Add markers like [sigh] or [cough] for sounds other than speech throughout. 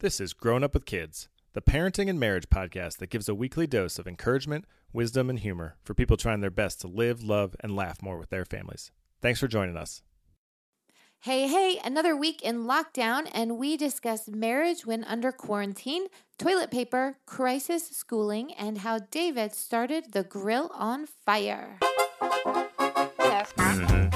This is Grown Up with Kids, the parenting and marriage podcast that gives a weekly dose of encouragement, wisdom, and humor for people trying their best to live, love, and laugh more with their families. Thanks for joining us. Hey, hey, another week in lockdown, and we discuss marriage when under quarantine, toilet paper, crisis schooling, and how David started the grill on fire. Welcome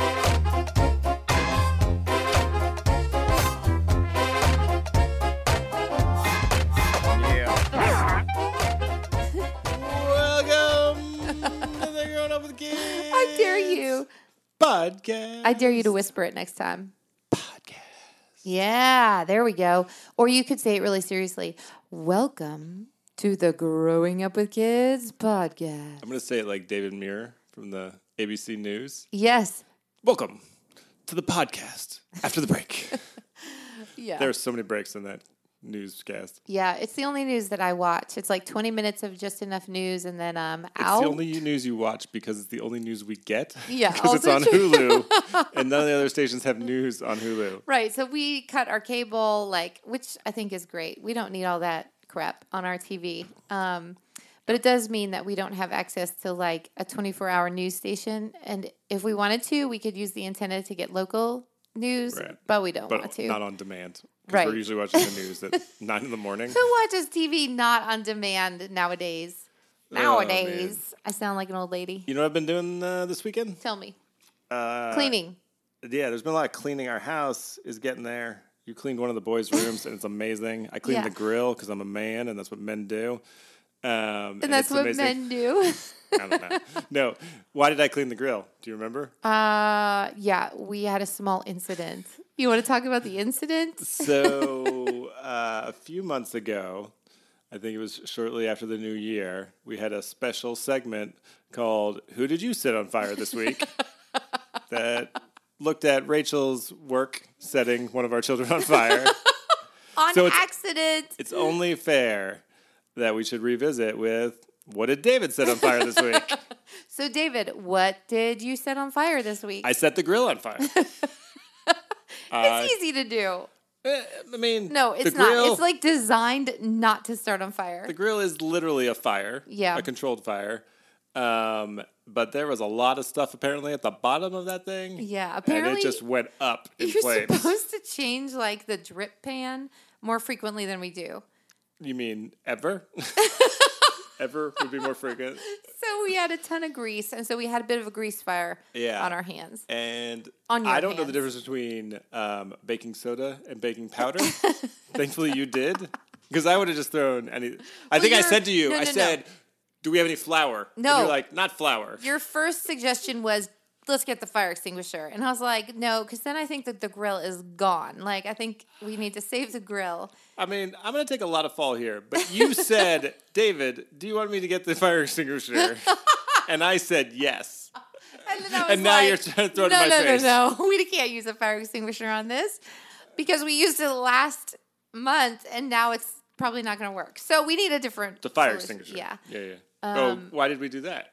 dare you. podcast. I dare you to whisper it next time. podcast. Yeah, there we go. Or you could say it really seriously. Welcome to the Growing Up with Kids podcast. I'm going to say it like David Muir from the ABC News. Yes. Welcome to the podcast after the break. [laughs] Yeah. There's so many breaks in that newscast. yeah, it's the only news that I watch. It's like 20 minutes of just enough news and then um It's the only news you watch because it's the only news we get. [laughs] Yeah, because it's on. Hulu, [laughs] and none of the other stations have news on Hulu. Right. So we cut our cable, like, which I think is great. We don't need all that crap on our TV. Um, but it does mean that we don't have access to like a 24 hour news station. And if we wanted to, we could use the antenna to get local news, Right. but we don't But want to. not on demand. Right. We're usually watching the [laughs] news at nine in the morning. Who watches TV not on demand nowadays? Oh, Nowadays. I sound like an old lady. You know what I've been doing uh, this weekend? Tell me. Uh, Cleaning. Yeah, there's been a lot of cleaning. Our house is getting there. You cleaned one of the boys' [laughs] rooms, and it's amazing. I cleaned Yeah. the grill because I'm a man, and that's what men do. Um, And that's what amazing. men do. [laughs] I don't know. No, why did I clean the grill? Do you remember? uh, yeah, we had a small incident. You want to talk about the incident? So [laughs] uh, a few months ago, I think it was shortly after the new year, we had a special segment called "Who Did You Set on Fire This Week?" [laughs] that looked at Rachel's work setting one of our children on fire. [laughs] On So it's- accident. it's only fair that we should revisit with what did David set on fire this week? So, David, what did you set on fire this week? I set the grill on fire. Uh, it's easy to do. eh, I mean, No, it's not. grill- It's like designed not to start on fire. The grill is literally a fire. Yeah. A controlled fire. Um, but there was a lot of stuff apparently at the bottom of that thing. Yeah, And apparently it just went up in You're flames. supposed to change like the drip pan more frequently than we do. You mean ever? [laughs] ever would be more frequent. [laughs] So we had a ton of grease, and so we had a bit of a grease fire Yeah. on our hands. And On your I don't know the difference between um, baking soda and baking powder. [laughs] Thankfully, you did. Because I would have just thrown any. I think I said to you, no, I no, no. said, Do we have any flour? And No. you're like, Not flour. Your first suggestion was let's get the fire extinguisher, and I was like, no, because then I think that the grill is gone. Like I think we need to save the grill. I mean, I'm going to take a lot of fall here, but you [laughs] said, David, do you want me to get the fire extinguisher? [laughs] and I said yes. And, then I was And now like, you're trying to throw it no, in my no, face. No, no, [laughs] We can't use a fire extinguisher on this because we used it last month, and now it's probably not going to work. So we need a different The fire solution. extinguisher. Yeah, Yeah, yeah. oh, um, why did we do that?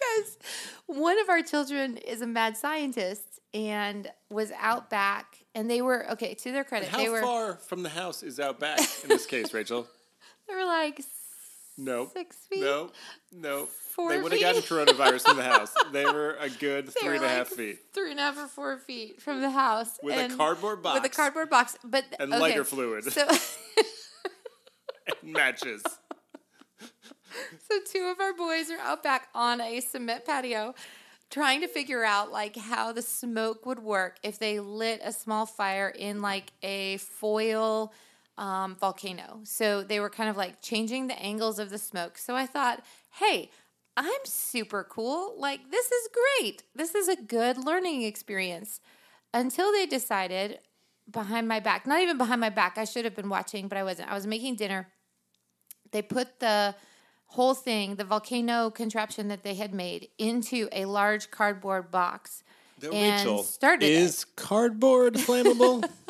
Because one of our children is a mad scientist and was out back, and they were okay. To their credit, How they were far from the house is out back in this case, Rachel? [laughs] they were like No. six feet. No, no. Four they would have gotten coronavirus from the house. They were a good [laughs] They three and a half feet. three and a half or four feet from the house With a cardboard box. With a cardboard box, but And okay, lighter fluid. So, [laughs] Matches. [laughs] so two of our boys are out back on a cement patio, trying to figure out like how the smoke would work if they lit a small fire in like a foil um, volcano. So they were kind of like changing the angles of the smoke. So I thought, hey. I'm super cool. Like, this is great. This is a good learning experience. Until they decided behind my back, not even behind my back, I should have been watching, but I wasn't. I was making dinner. They put the whole thing, the volcano contraption that they had made, into a large cardboard box. The And Rachel, started it. is cardboard flammable? [laughs]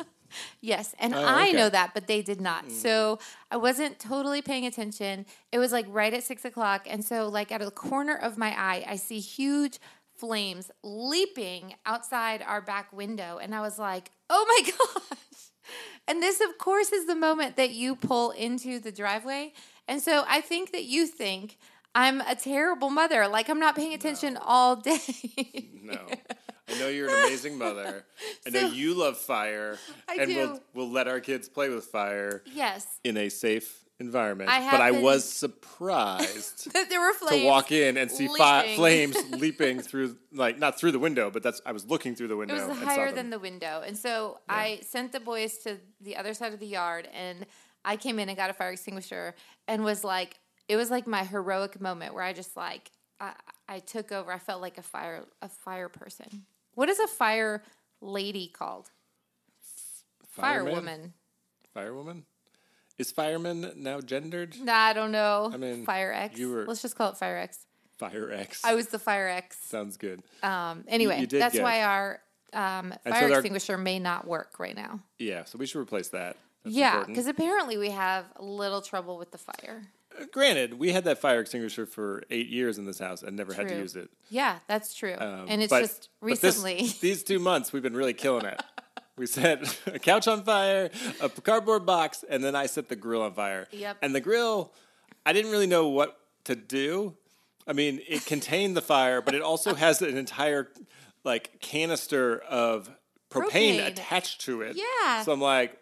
Yes, and Oh, I okay. know that, but they did not. Hmm. So I wasn't totally paying attention. It was like right at six o'clock, and so like out of the corner of my eye, I see huge flames leaping outside our back window, and I was like, "Oh my [laughs] gosh!" And this, of course, is the moment that you pull into the driveway. And so I think that you think I'm a terrible mother. Like I'm not paying attention all day. [laughs] No. [laughs] I know you're an amazing mother. I know you love fire. I and do. we'll we'll let our kids play with fire yes. in a safe environment. I but I was [laughs] surprised That there were flames. to walk in and see fi- flames leaping through like not through the window, but that's I was looking through the window. It was higher than the window. And so I sent the boys to the other side of the yard and I came in and got a fire extinguisher and was like it was like my heroic moment where I just like I, I took over. I felt like a fire a fire person. What is a fire lady called? Firewoman. Firewoman? Is fireman now gendered? Nah, I don't know. I mean, Fire X. you were- Let's just call it Fire X. Fire X. I was the Fire X. Sounds good. Um, anyway, you did that's why our um, fire so extinguisher may not work right now. Yeah, so we should replace that. That's yeah, because apparently we have a little trouble with the fire. Uh, Granted, we had that fire extinguisher for eight years in this house and never had to use it. Yeah, that's true. Um, and it's but- just but this- recently. [laughs] these two months, we've been really killing it. We set [laughs] a couch on fire, a cardboard box, and then I set the grill on fire. Yep. And the grill, I didn't really know what to do. I mean, it contained the fire, but it also [laughs] has an entire like canister of propane, Propane. attached to it. Yeah. So I'm like,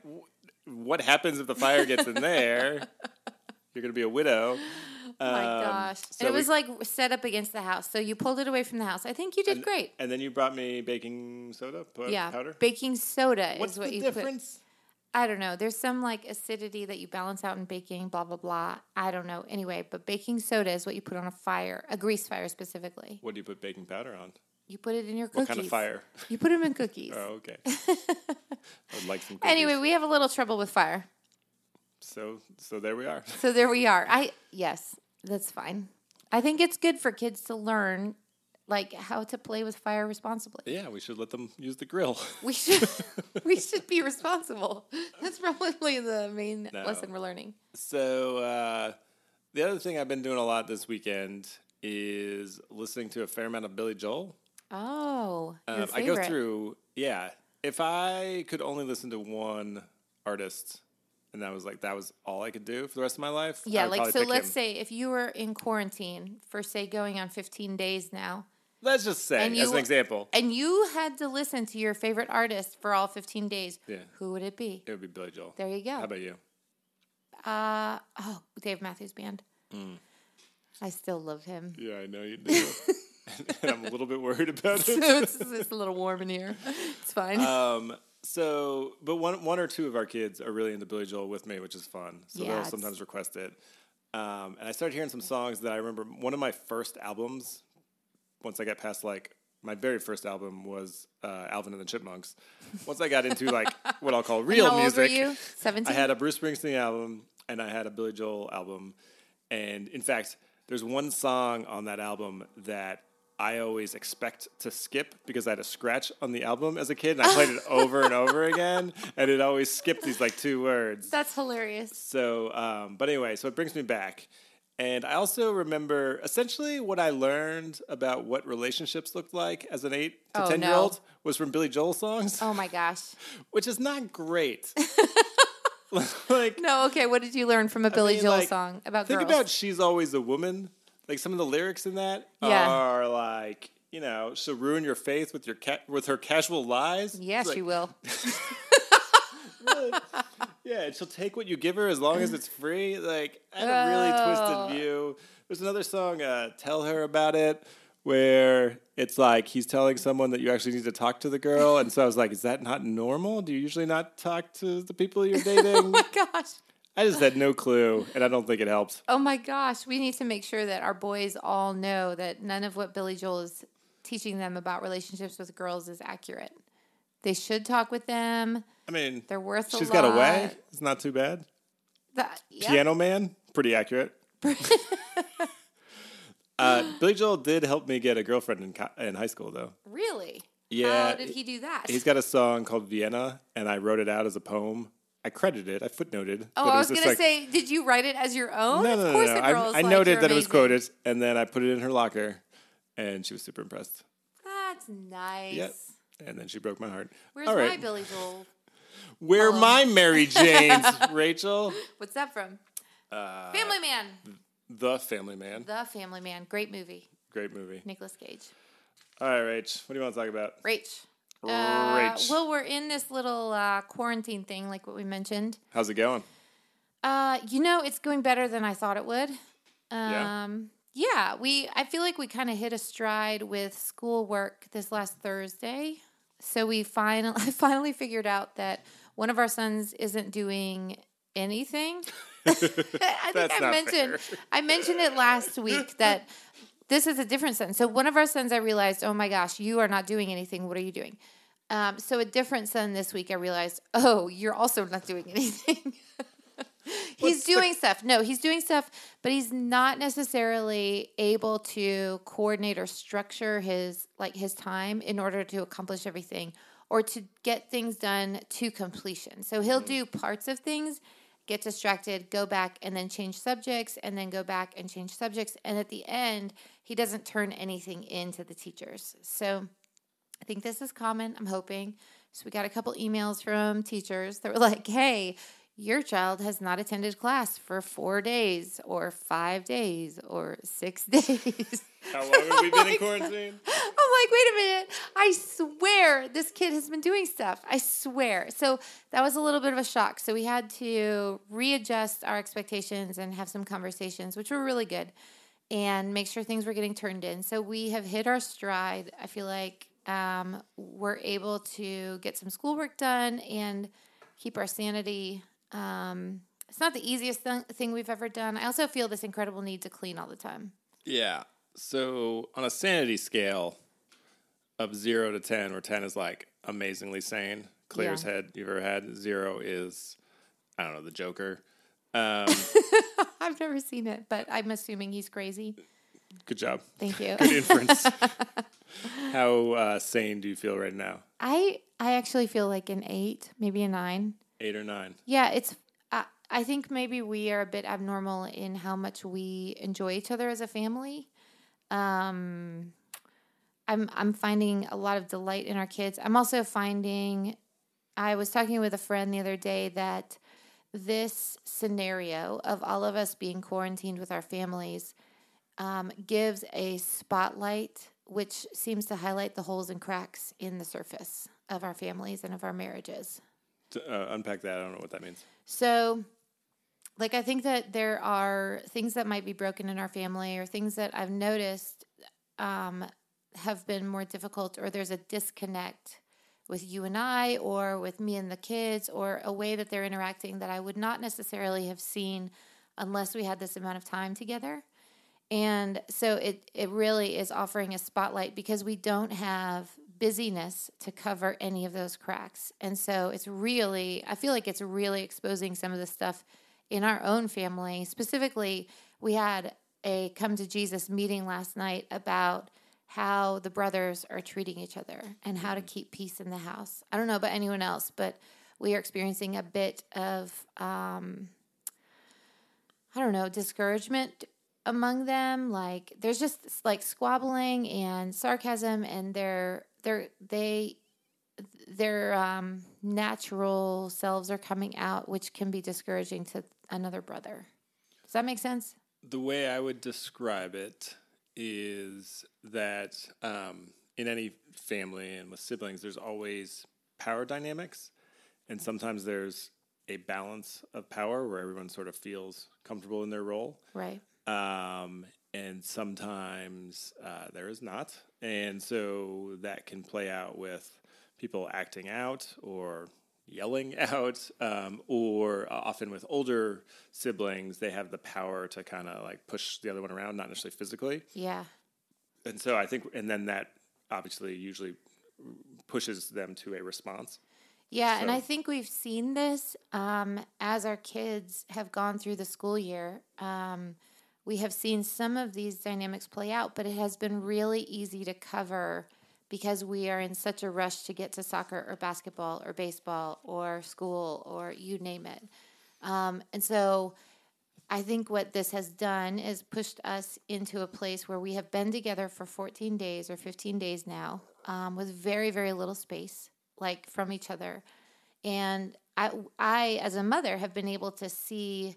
what happens if the fire gets in there? [laughs] You're gonna be a widow. oh my Um, gosh. so and it we- was like set up against the house. So you pulled it away from the house. I think you did great. And then you brought me baking soda, Yeah. powder. Baking soda What's is what the you difference? put. I don't know. There's some like acidity that you balance out in baking, blah, blah, blah. I don't know. Anyway, but baking soda is what you put on a fire, a grease fire specifically. What do you put baking powder on? You put it in your What cookies. kind of fire? You put them in cookies. Oh, okay. [laughs] I would like some. Cookies. Anyway, we have a little trouble with fire. so so there we are. So there we are. I yes, that's fine. I think it's good for kids to learn like how to play with fire responsibly. Yeah, we should let them use the grill. We should we should be responsible. That's probably the main No. lesson we're learning. so uh, the other thing I've been doing a lot this weekend is listening to a fair amount of Billy Joel. Oh, Um, I go through. Yeah, if I could only listen to one artist, and that was like that was all I could do for the rest of my life. Yeah, like so let's him. say if you were in quarantine for say going on 15 days now Let's just say, And as you- an example, and you had to listen to your favorite artist for all 15 days, Yeah. who would it be? it would be Billy Joel. There you go. How about you? Uh oh, Dave Matthews Band. Hmm. I still love him. Yeah, I know you do. [laughs] [laughs] and I'm a little bit worried about so [laughs] it. it's, it's a little warm in here. It's fine. Um, so, but one one or two of our kids are really into Billy Joel with me, which is fun. So Yeah, they'll it's- sometimes request it. Um, and I started hearing some songs that I remember. One of my first albums, once I got past like my very first album was uh, Alvin and the Chipmunks. Once I got into like [laughs] what I'll call real How old music, were you? 17? I had a Bruce Springsteen album and I had a Billy Joel album. And in fact, there's one song on that album that I always expect to skip because I had a scratch on the album as a kid and I played it [laughs] over and over again. And it always skipped these like two words. That's hilarious. So, um, but anyway, so it brings me back. And I also remember essentially what I learned about what relationships looked like as an eight to Oh, 10 year no. old was from Billy Joel songs, Oh my gosh. [laughs] which is not great. [laughs] like, No, okay. What did you learn from a Billy mean, Joel like, song about think girls? about She's Always a Woman. Like some of the lyrics in that Yeah. are like, you know, she'll ruin your faith with your ca- with her casual lies. yes, like, you will. [laughs] yeah, and she'll take what you give her as long as it's free. Like, I had a really Oh. twisted view. There's another song, uh, Tell Her About It, where it's like he's telling someone that you actually need to talk to the girl. And so I was like, is that not normal? Do you usually not talk to the people you're dating? [laughs] Oh dating? my gosh. I just had no clue, and I don't think it helps. Oh my gosh. We need to make sure that our boys all know that none of what Billy Joel is teaching them about relationships with girls is accurate. They should talk with them. I mean, They're worth a she's lot. got way. It's not too bad. That, yeah. Piano Man, pretty accurate. [laughs] uh, Billy Joel did help me get a girlfriend in, co- in high school, though. Really? Yeah, How did he do that? He's got a song called Vienna, and I wrote it out as a poem. I credited it. I footnoted. oh, I was going to say, did you write it as your own? no, of no, no, course no. the I, girls I noted that it was quoted, and then I put it in her locker, and she was super impressed. That's nice. Yep. And then she broke my heart. Where's All my. Billy Joel? Where my Mary Janes, [laughs] Rachel? What's that from? Uh, Family Man. the Family Man. The Family Man. Great movie. Great movie. Nicolas Cage. All right, Rach. What do you want to talk about? Rach. Uh, well, we're in this little uh, quarantine thing, like what we mentioned. How's it going? Uh, you know, it's going better than I thought it would. Yeah? Um, yeah, we. I feel like we kind of hit a stride with schoolwork this last Thursday. So we finally, [laughs] I finally figured out that one of our sons isn't doing anything. [laughs] I think I mentioned fair. I mentioned it last week that this is a different son. So one of our sons, I realized, oh my gosh, you are not doing anything. What are you doing? Um, so a different son this week, I realized, oh, you're also not doing [laughs] anything. he's doing stuff. No, he's doing stuff, but he's not necessarily able to coordinate or structure his like his time in order to accomplish everything or to get things done to completion. So he'll do parts of things, get distracted, go back and then change subjects and then go back and change subjects and at the end, he doesn't turn anything into the teachers. So I think this is common. I'm hoping. So we got a couple emails from teachers that were [laughs] like, "Hey, your child has not attended class for four days, or five days, or six [laughs] days." How long have we been in [laughs] quarantine? I'm like, wait a minute. I swear this kid has been doing stuff. I swear. So that was a little bit of a shock. So we had to readjust our expectations and have some conversations, which were really good, and make sure things were getting turned in. So we have hit our stride. I feel like um, we're able to get some schoolwork done and keep our sanity. Um, it's not the easiest th- thing we've ever done. I also feel this incredible need to clean all the time. Yeah. So on a sanity scale of zero to ten, where ten is like amazingly sane, clearest Yeah. head you've ever had. Zero is I don't know the Joker. Um, [laughs] I've never seen it, but I'm assuming he's crazy. good job. Thank you. Good inference. [laughs] How uh, sane do you feel right now? I I actually feel like an eight, maybe a nine. Eight or nine? Yeah, it's. I think maybe we are a bit abnormal in how much we enjoy each other as a family. Um, I'm I'm finding a lot of delight in our kids. I'm also finding. I was talking with a friend the other day that this scenario of all of us being quarantined with our families um, gives a spotlight which seems to highlight the holes and cracks in the surface of our families and of our marriages. To, uh, unpack that. I don't know what that means. So, like, I think that there are things that might be broken in our family or things that I've noticed um, have been more difficult, or there's a disconnect with you and I, or with me and the kids, or a way that they're interacting that I would not necessarily have seen unless we had this amount of time together. And so it it really is offering a spotlight because we don't have busyness to cover any of those cracks. And so it's really I feel like it's really exposing some of the stuff in our own family. Specifically, we had a come to Jesus meeting last night about how the brothers are treating each other and how to keep peace in the house. I don't know about anyone else, but we are experiencing a bit of um, I don't know, discouragement among them. Like there's just like squabbling and sarcasm, and they're they're they their um, natural selves are coming out, which can be discouraging to another brother. Does that make sense? The way I would describe it is that um, in any family and with siblings, there's always power dynamics, and sometimes there's a balance of power where everyone sort of feels comfortable in their role. Right. um, and sometimes uh, there is not, and so that can play out with people acting out or yelling [laughs] out, um, or uh, often with older siblings, they have the power to kind of like push the other one around, not necessarily physically, Yeah. and so I think, and then that obviously usually pushes them to a response. Yeah, and I think we've seen this um, as our kids have gone through the school year. Um, we have seen some of these dynamics play out, but it has been really easy to cover because we are in such a rush to get to soccer or basketball or baseball or school or you name it. Um, and so I think what this has done is pushed us into a place where we have been together for 14 days or 15 days now um, with very, very little space, like from each other. And I, I, as a mother, have been able to see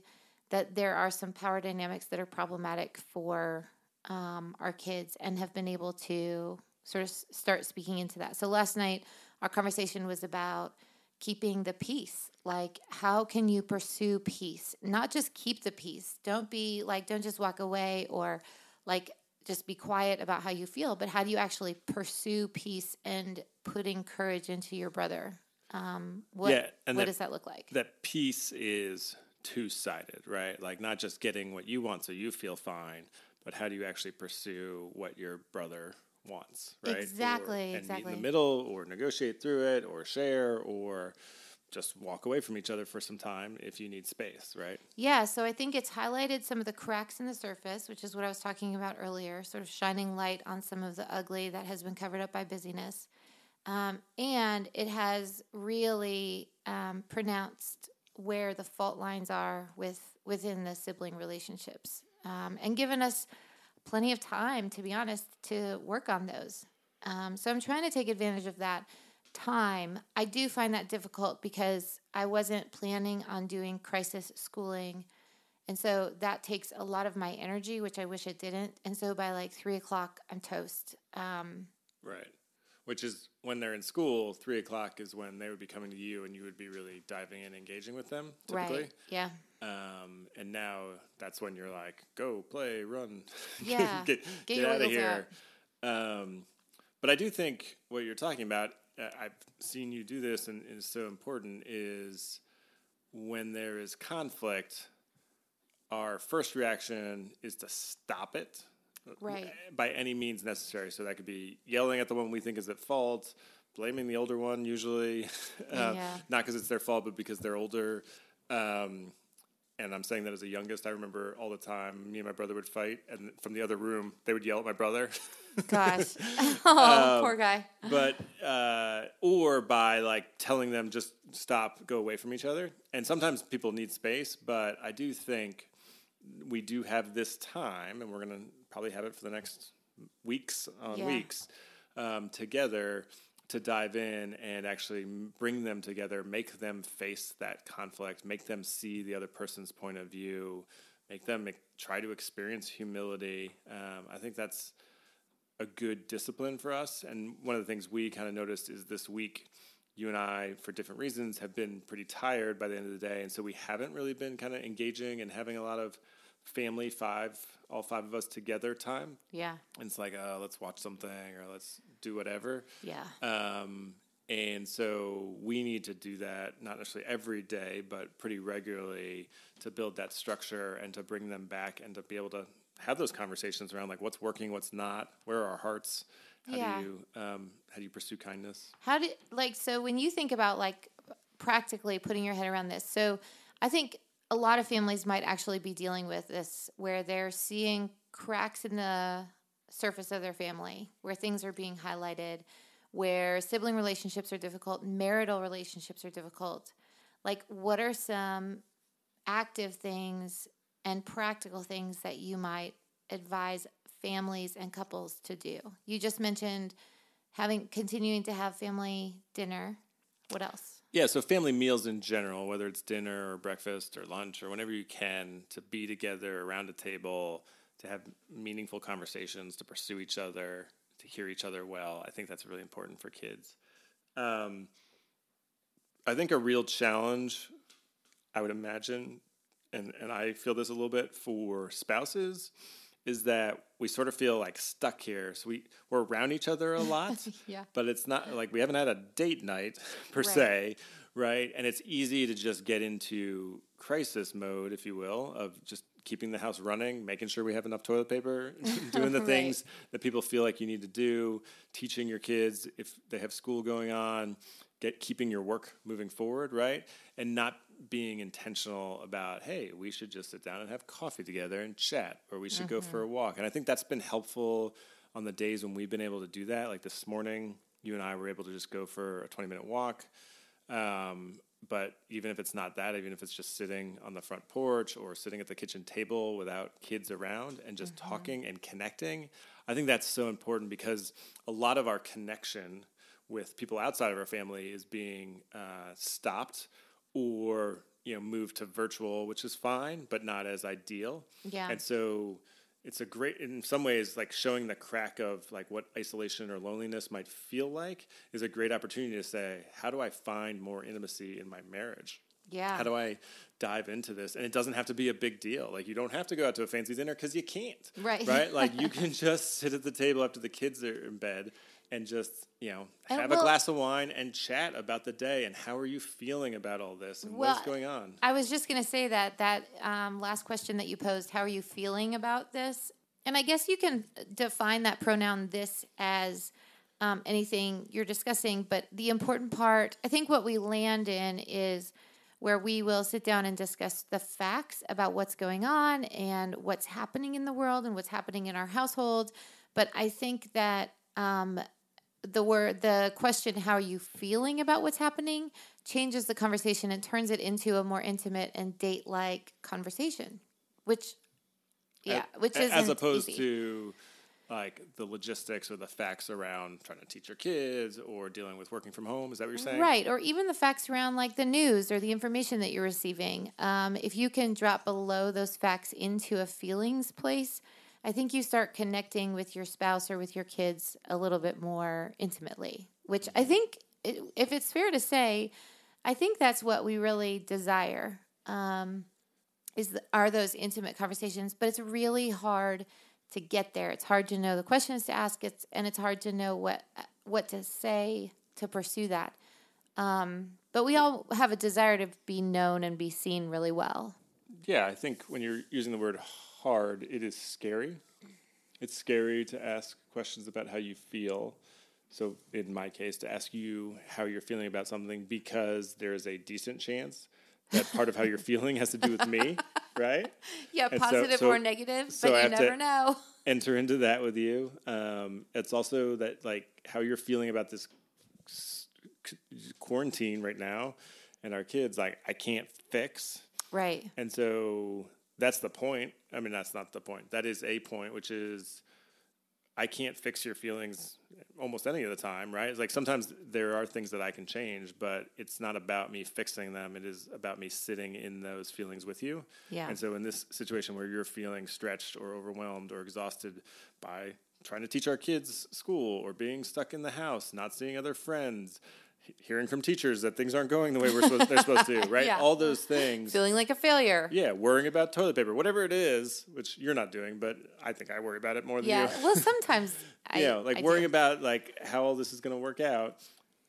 that there are some power dynamics that are problematic for um, our kids and have been able to sort of start speaking into that. So last night, our conversation was about keeping the peace. Like, how can you pursue peace? Not just keep the peace. Don't be like, don't just walk away or like just be quiet about how you feel, but how do you actually pursue peace and putting courage into your brother? Um, what Yeah, and what that- does that look like? that peace is two sided, right? Like not just getting what you want so you feel fine, but how do you actually pursue what your brother wants, right? Exactly, or, exactly. in the middle, or negotiate through it, or share, or just walk away from each other for some time if you need space, right? Yeah, so I think it's highlighted some of the cracks in the surface, which is what I was talking about earlier, sort of shining light on some of the ugly that has been covered up by busyness. Um, and it has really um, pronounced where the fault lines are with within the sibling relationships, um, and given us plenty of time, to be honest, to work on those. Um, so I'm trying to take advantage of that time. I do find that difficult because I wasn't planning on doing crisis schooling. And so that takes a lot of my energy, which I wish it didn't. And so by like three o'clock, I'm toast. Um, Right. Which is when they're in school, three o'clock is when they would be coming to you and you would be really diving in, engaging with them, typically. right. Yeah. Um, and now that's when you're like, go play, run, [laughs] Yeah. get, Get get out of here. Um, but I do think what you're talking about, uh, I've seen you do this, and is so important is when there is conflict. Our first reaction is to stop it, Right. by any means necessary. So that could be yelling at the one we think is at fault, blaming the older one usually, [laughs] uh, Yeah. not because it's their fault, but because they're older. Um, and I'm saying that as a youngest, I remember all the time me and my brother would fight, and from the other room they would yell at my brother. [laughs] Gosh. [laughs] oh, Um, poor guy. but uh, or by like telling them just stop, go away from each other. And sometimes people need space, but I do think we do have this time, and we're gonna probably have it for the next weeks on Yeah. weeks um, together to dive in and actually bring them together, make them face that conflict, make them see the other person's point of view, make them try to experience humility. Um, I think that's a good discipline for us. And one of the things we kind of noticed is this week, you and I, for different reasons, have been pretty tired by the end of the day. And so we haven't really been kind of engaging and having a lot of family five, all five of us together time. Yeah. And it's like, oh, let's watch something or let's do whatever. Yeah. Um, and so we need to do that, not necessarily every day, but pretty regularly to build that structure and to bring them back and to be able to have those conversations around like what's working, what's not, where are our hearts, how Yeah. do you um, how do you pursue kindness? How do like so when you think about like practically putting your head around this? So I think a lot of families might actually be dealing with this where they're seeing cracks in the surface of their family, where things are being highlighted, where sibling relationships are difficult, marital relationships are difficult. Like what are some active things and practical things that you might advise families and couples to do? You just mentioned having continuing to have family dinner. What else? Yeah, so family meals in general, whether it's dinner or breakfast or lunch or whenever you can, to be together around a table, to have meaningful conversations, to pursue each other, to hear each other well. I think that's really important for kids. Um, I think a real challenge, I would imagine, and, and I feel this a little bit for spouses, is that we sort of feel like stuck here. So we, we're around each other a lot [laughs] Yeah. but it's not like we haven't had a date night [laughs] per Right. se, right? And it's easy to just get into crisis mode, if you will, of just keeping the house running, making sure we have enough toilet paper, [laughs] doing the Right. things that people feel like you need to do, teaching your kids if they have school going on, get keeping your work moving forward, right? And not being intentional about, hey, we should just sit down and have coffee together and chat, or we should go for a walk. And I think that's been helpful on the days when we've been able to do that. Like this morning, you and I were able to just go for a 20 minute walk. Um, but even if it's not that, even if it's just sitting on the front porch or sitting at the kitchen table without kids around and just talking and connecting, I think that's so important because a lot of our connection with people outside of our family is being uh, stopped or you know move to virtual, which is fine, but not as ideal. Yeah. And so it's a great in some ways like showing the crack of like what isolation or loneliness might feel like is a great opportunity to say how do i find more intimacy in my marriage Yeah. how do i dive into this and it doesn't have to be a big deal like you don't have to go out to a fancy dinner because you can't Right. right like you [laughs] can just sit at the table after the kids are in bed and just you know And have well- a glass of wine and chat about the day and how are you feeling about all this and Well, what's going on I was just going to say that that um, last question that you posed, how are you feeling about this? And I guess you can define that pronoun this as um, anything you're discussing, but the important part, I think what we land in is where we will sit down and discuss the facts about what's going on and what's happening in the world and what's happening in our household. But I think that um, the word the question how are you feeling about what's happening? changes the conversation and turns it into a more intimate and date like conversation which yeah which is as opposed easy. to like the logistics or the facts around trying to teach your kids or dealing with working from home is that what you're saying? Right or even the facts around like the news or the information that you're receiving. Um, if you can drop below those facts into a feelings place i think you start connecting with your spouse or with your kids a little bit more intimately which i think if it's fair to say i think that's what we really desire um, is the, are those intimate conversations but it's really hard to get there. It's hard to know the questions to ask. It's and it's hard to know what what to say to pursue that. Um, but we all have a desire to be known and be seen really well. Yeah i think when you're using the word hard. It is scary. It's scary to ask questions about how you feel. So in my case to ask you how you're feeling about something because there's a decent chance that part of how you're feeling has to do with me [laughs] right? Yeah And positive so- or negative so but I you never know. [laughs] enter into that with you. Um, it's also that like how you're feeling about this quarantine right now, and our kids like I can't fix, right. And so that's the point. I mean, that's not the point. That is a point, which is I can't fix your feelings almost any of the time, right? It's like sometimes there are things that I can change, but it's not about me fixing them. It is about me sitting in those feelings with you. Yeah. And so in this situation where you're feeling stretched or overwhelmed or exhausted by trying to teach our kids school or being stuck in the house, not seeing other friends, hearing from teachers that things aren't going the way we're supposed, they're supposed to, [laughs] right? Yeah. All those things. feeling like a failure Yeah, worrying about toilet paper, whatever it is, which you're not doing, but I think I worry about it more than yeah you. Yeah, well [laughs] sometimes I, yeah, like I worrying do. about like how all this is going to work out.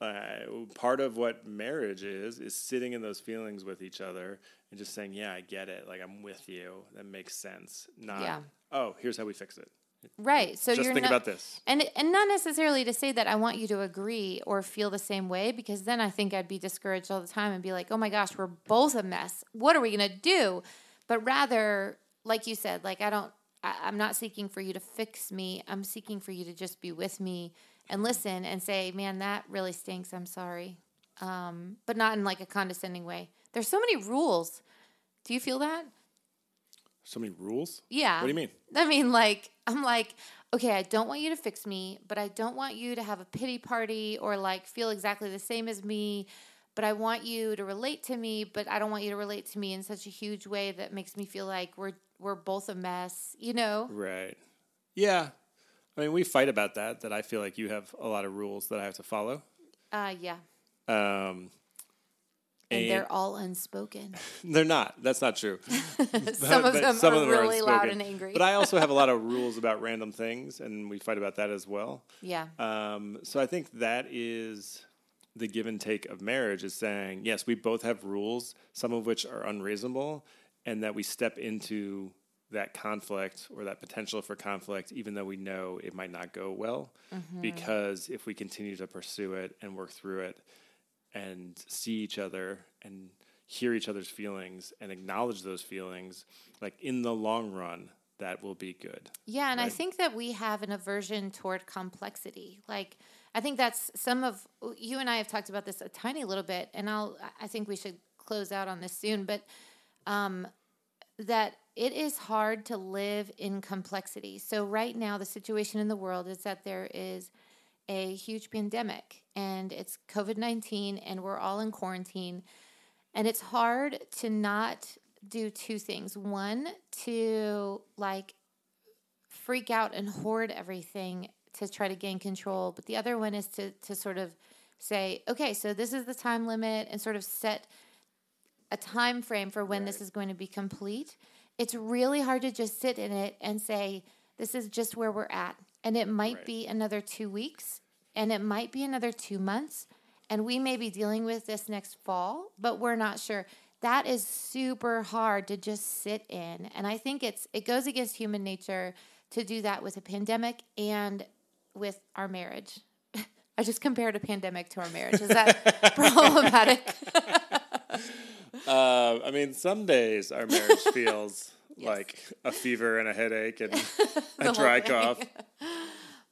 Uh, part of what marriage is is sitting in those feelings with each other and just saying, "Yeah, I get it. Like I'm with you. That makes sense." Not, Yeah. "Oh, here's how we fix it." Right so just you're think not, about this. And and not necessarily to say that I want you to agree or feel the same way because then I think I'd be discouraged all the time and be like, "Oh my gosh, we're both a mess. What are we going to do?" But rather, like you said, like I don't I, I'm not seeking for you to fix me. I'm seeking for you to just be with me and listen and say, "Man, that really stinks. I'm sorry." Um, but not in like a condescending way. There's so many rules. Do you feel that? So many rules. Yeah. What do you mean? I mean, like, I'm like, okay, I don't want you to fix me, but I don't want you to have a pity party or like feel exactly the same as me. But I want you to relate to me, but I don't want you to relate to me in such a huge way that makes me feel like we're we're both a mess, you know? Right. Yeah. I mean, we fight about that. That I feel like you have a lot of rules that I have to follow. Uh yeah. Um, And, they're all unspoken. [laughs] they're not. That's not true. [laughs] some of but some are of them really loud and angry. But I also have a lot of [laughs] rules about random things, and we fight about that as well. yeah. Um, so I think that is the give and take of marriage is saying, yes, we both have rules, some of which are unreasonable, and that we step into that conflict or that potential for conflict, even though we know it might not go well. Because if we continue to pursue it and work through it and see each other and hear each other's feelings and acknowledge those feelings, like in the long run, that will be good. Yeah, and I think that we have an aversion toward complexity. Like, I think that's some of you and I have talked about this a tiny little bit, and I'll. I think we should close out on this soon, but um, that it is hard to live in complexity. So right now, the situation in the world is that there is a huge pandemic and it's COVID 19 and we're all in quarantine. And it's hard to not do two things. One, to like freak out and hoard everything to try to gain control. But the other one is to, to sort of say, okay, so this is the time limit and sort of set a time frame for when right. this is going to be complete. It's really hard to just sit in it and say, this is just where we're at. And it might right. be another two weeks and it might be another two months. And we may be dealing with this next fall, but we're not sure. That is super hard to just sit in. And I think it's it goes against human nature to do that with a pandemic and with our marriage. [laughs] I just compared a pandemic to our marriage. Is that [laughs] problematic? [laughs] uh, I mean, some days our marriage feels yes. like a fever and a headache and [laughs] a dry cough. [laughs]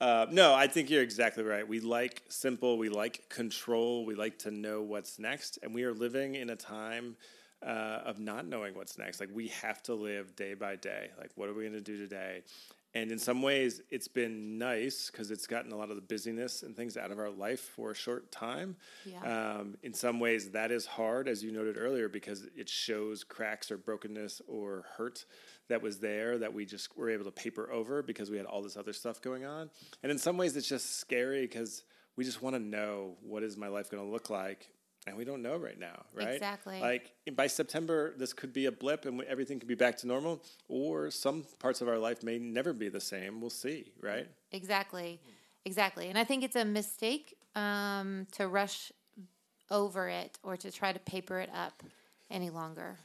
Uh, no, I think you're exactly right. We like simple, we like control, we like to know what's next, and we are living in a time uh, of not knowing what's next. Like we have to live day by day. Like, what are we going to do today? And in some ways, it's been nice because it's gotten a lot of the busyness and things out of our life for a short time. Yeah. Um, in some ways, that is hard, as you noted earlier, because it shows cracks or brokenness or hurt that was there that we just were able to paper over because we had all this other stuff going on. And in some ways, it's just scary because we just want to know what is my life going to look like and we don't know right now, right? Exactly. Like by September, this could be a blip and everything could be back to normal, or some parts of our life may never be the same. We'll see, right? Exactly, exactly. And I think it's a mistake um, to rush over it or to try to paper it up any longer.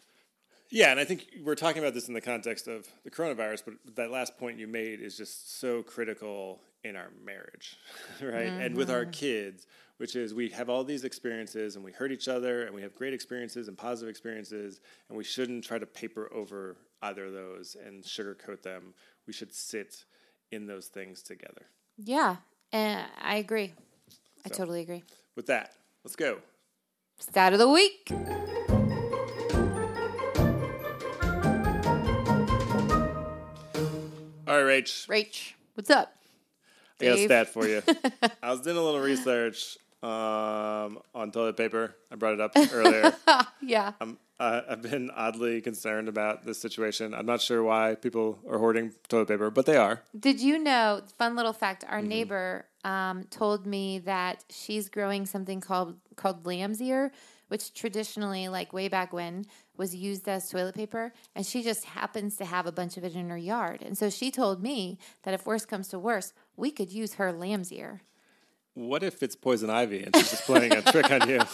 Yeah, and I think we're talking about this in the context of the coronavirus, but that last point you made is just so critical in our marriage, [laughs] right? Mm-hmm. And with our mm-hmm. kids which is we have all these experiences and we hurt each other and we have great experiences and positive experiences and we shouldn't try to paper over either of those and sugarcoat them. We should sit in those things together. Yeah, and I agree. I totally agree. With that, let's go. Stat of the week. All right, Rach. Rach, what's up? I got a stat for you. [laughs] I was doing a little research um, on toilet paper. I brought it up [laughs] earlier. yeah. I'm, uh, I've been oddly concerned about this situation. I'm not sure why people are hoarding toilet paper, but they are. Did you know? Fun little fact: our mm-hmm. neighbor um, told me that she's growing something called called lamb's ear, which traditionally, like way back when, was used as toilet paper. And she just happens to have a bunch of it in her yard. And so she told me that if worse comes to worse, we could use her lamb's ear. What if it's poison ivy and she's just playing a trick on you? [laughs]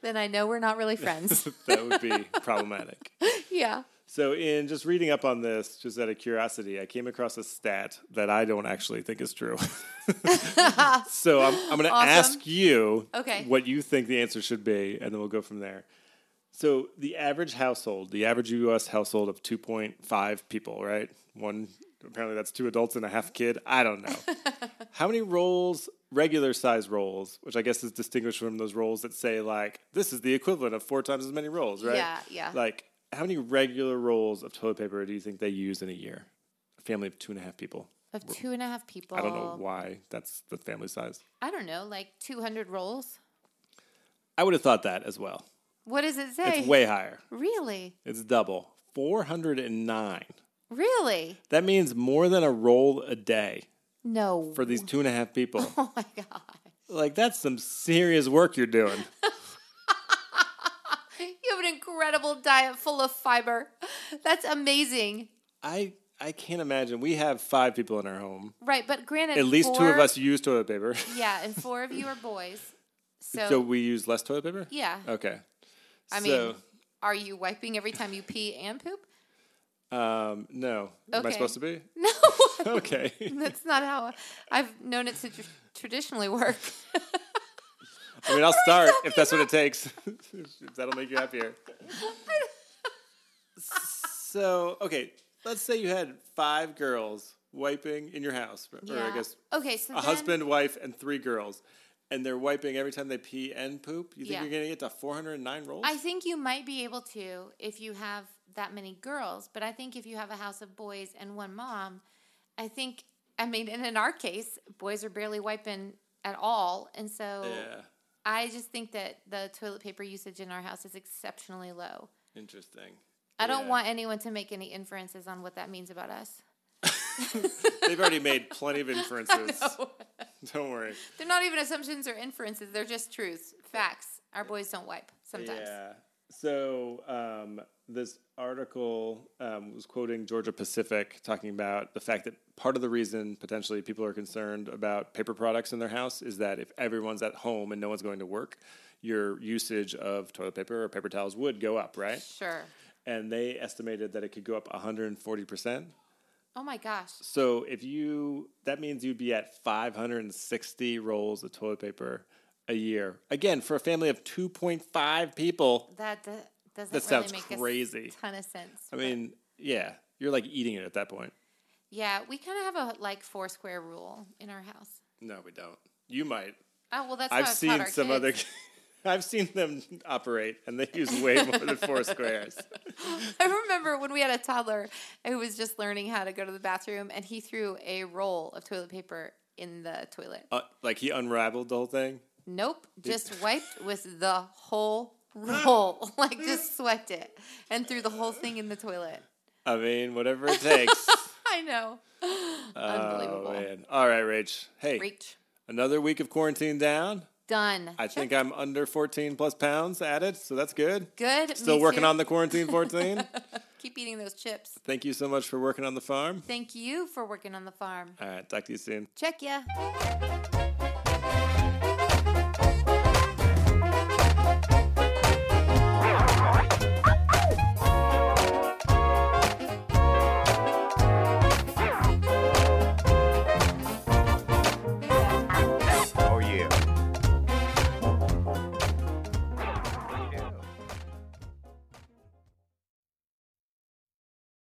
Then I know we're not really friends. [laughs] that would be problematic. [laughs] Yeah. So, in just reading up on this, just out of curiosity, I came across a stat that I don't actually think is true. so, I'm, I'm going to awesome. ask you okay. what you think the answer should be, and then we'll go from there. So, the average household, the average US household of 2.5 people, right? One apparently that's two adults and a half kid. I don't know. [laughs] How many rolls, regular size rolls, which I guess is distinguished from those rolls that say like this is the equivalent of four times as many rolls, right? Yeah, yeah. Like how many regular rolls of toilet paper do you think they use in a year? A family of two and a half people. Of two and a half people. I don't know why that's the family size. I don't know, like two hundred rolls. I would have thought that as well. What does it say? It's way higher. Really? It's double. 409. Really? That means more than a roll a day. No. For these two and a half people. [laughs] Oh my god. Like that's some serious work you're doing. [laughs] you have an incredible diet full of fiber. That's amazing. I I can't imagine. We have five people in our home. Right, but granted, at least four, two of us use toilet paper. [laughs] yeah, and four of you are boys. So, so we use less toilet paper. Yeah. Okay. I so, mean, are you wiping every time you pee and poop? Um, no. Okay. Am I supposed to be? [laughs] No. [laughs] okay. That's not how I've known it to tr- traditionally work. [laughs] I mean, I'll start if that's what it takes. if that'll make you happier. so, okay, let's say you had five girls wiping in your house, or yeah. I guess okay, so a then... husband, wife, and three girls and they're wiping every time they pee and poop, you think yeah. you're going to get to 409 rolls? I think you might be able to if you have that many girls, but I think if you have a house of boys and one mom, I think I mean, and in our case, boys are barely wiping at all, and so Yeah. I just think that the toilet paper usage in our house is exceptionally low. Interesting. I don't want anyone to make any inferences on what that means about us. [laughs] They've already made plenty of [laughs] inferences. [laughs] Don't worry. They're not even assumptions or inferences; they're just truths, facts. Our boys don't wipe sometimes. Yeah. So um, this article um, was quoting Georgia Pacific talking about the fact that part of the reason potentially people are concerned about paper products in their house is that if everyone's at home and no one's going to work, your usage of toilet paper or paper towels would go up, right? Sure. And they estimated that it could go up 140%. Oh my gosh. So if you, that means you'd be at 560 rolls of toilet paper a year. Again, for a family of 2.5 people, That uh, doesn't That really sounds make a crazy. ton of sense. I mean, yeah, you're like eating it at that point. yeah, we kind of have a like four square rule in our house. No, we don't. You might. Oh well, that's I've seen some kids. other. [laughs] I've seen them operate, and they use way more than four squares. [laughs] I remember when we had a toddler who was just learning how to go to the bathroom, and he threw a roll of toilet paper in the toilet. Uh, like he unraveled the whole thing. Nope, just wiped with the whole roll, [laughs] [laughs] like just swept it and threw the whole thing in the toilet. I mean, whatever it takes. [laughs] I know. Oh, Unbelievable. Oh man! All right, Rach. Hey, Reach. another week of quarantine down. Done. I think I'm under 14 plus pounds added, so that's good. Good. Still working too. on the quarantine 14. Keep eating those chips. Thank you so much for working on the farm. Thank you for working on the farm. All right, talk to you soon. Check ya.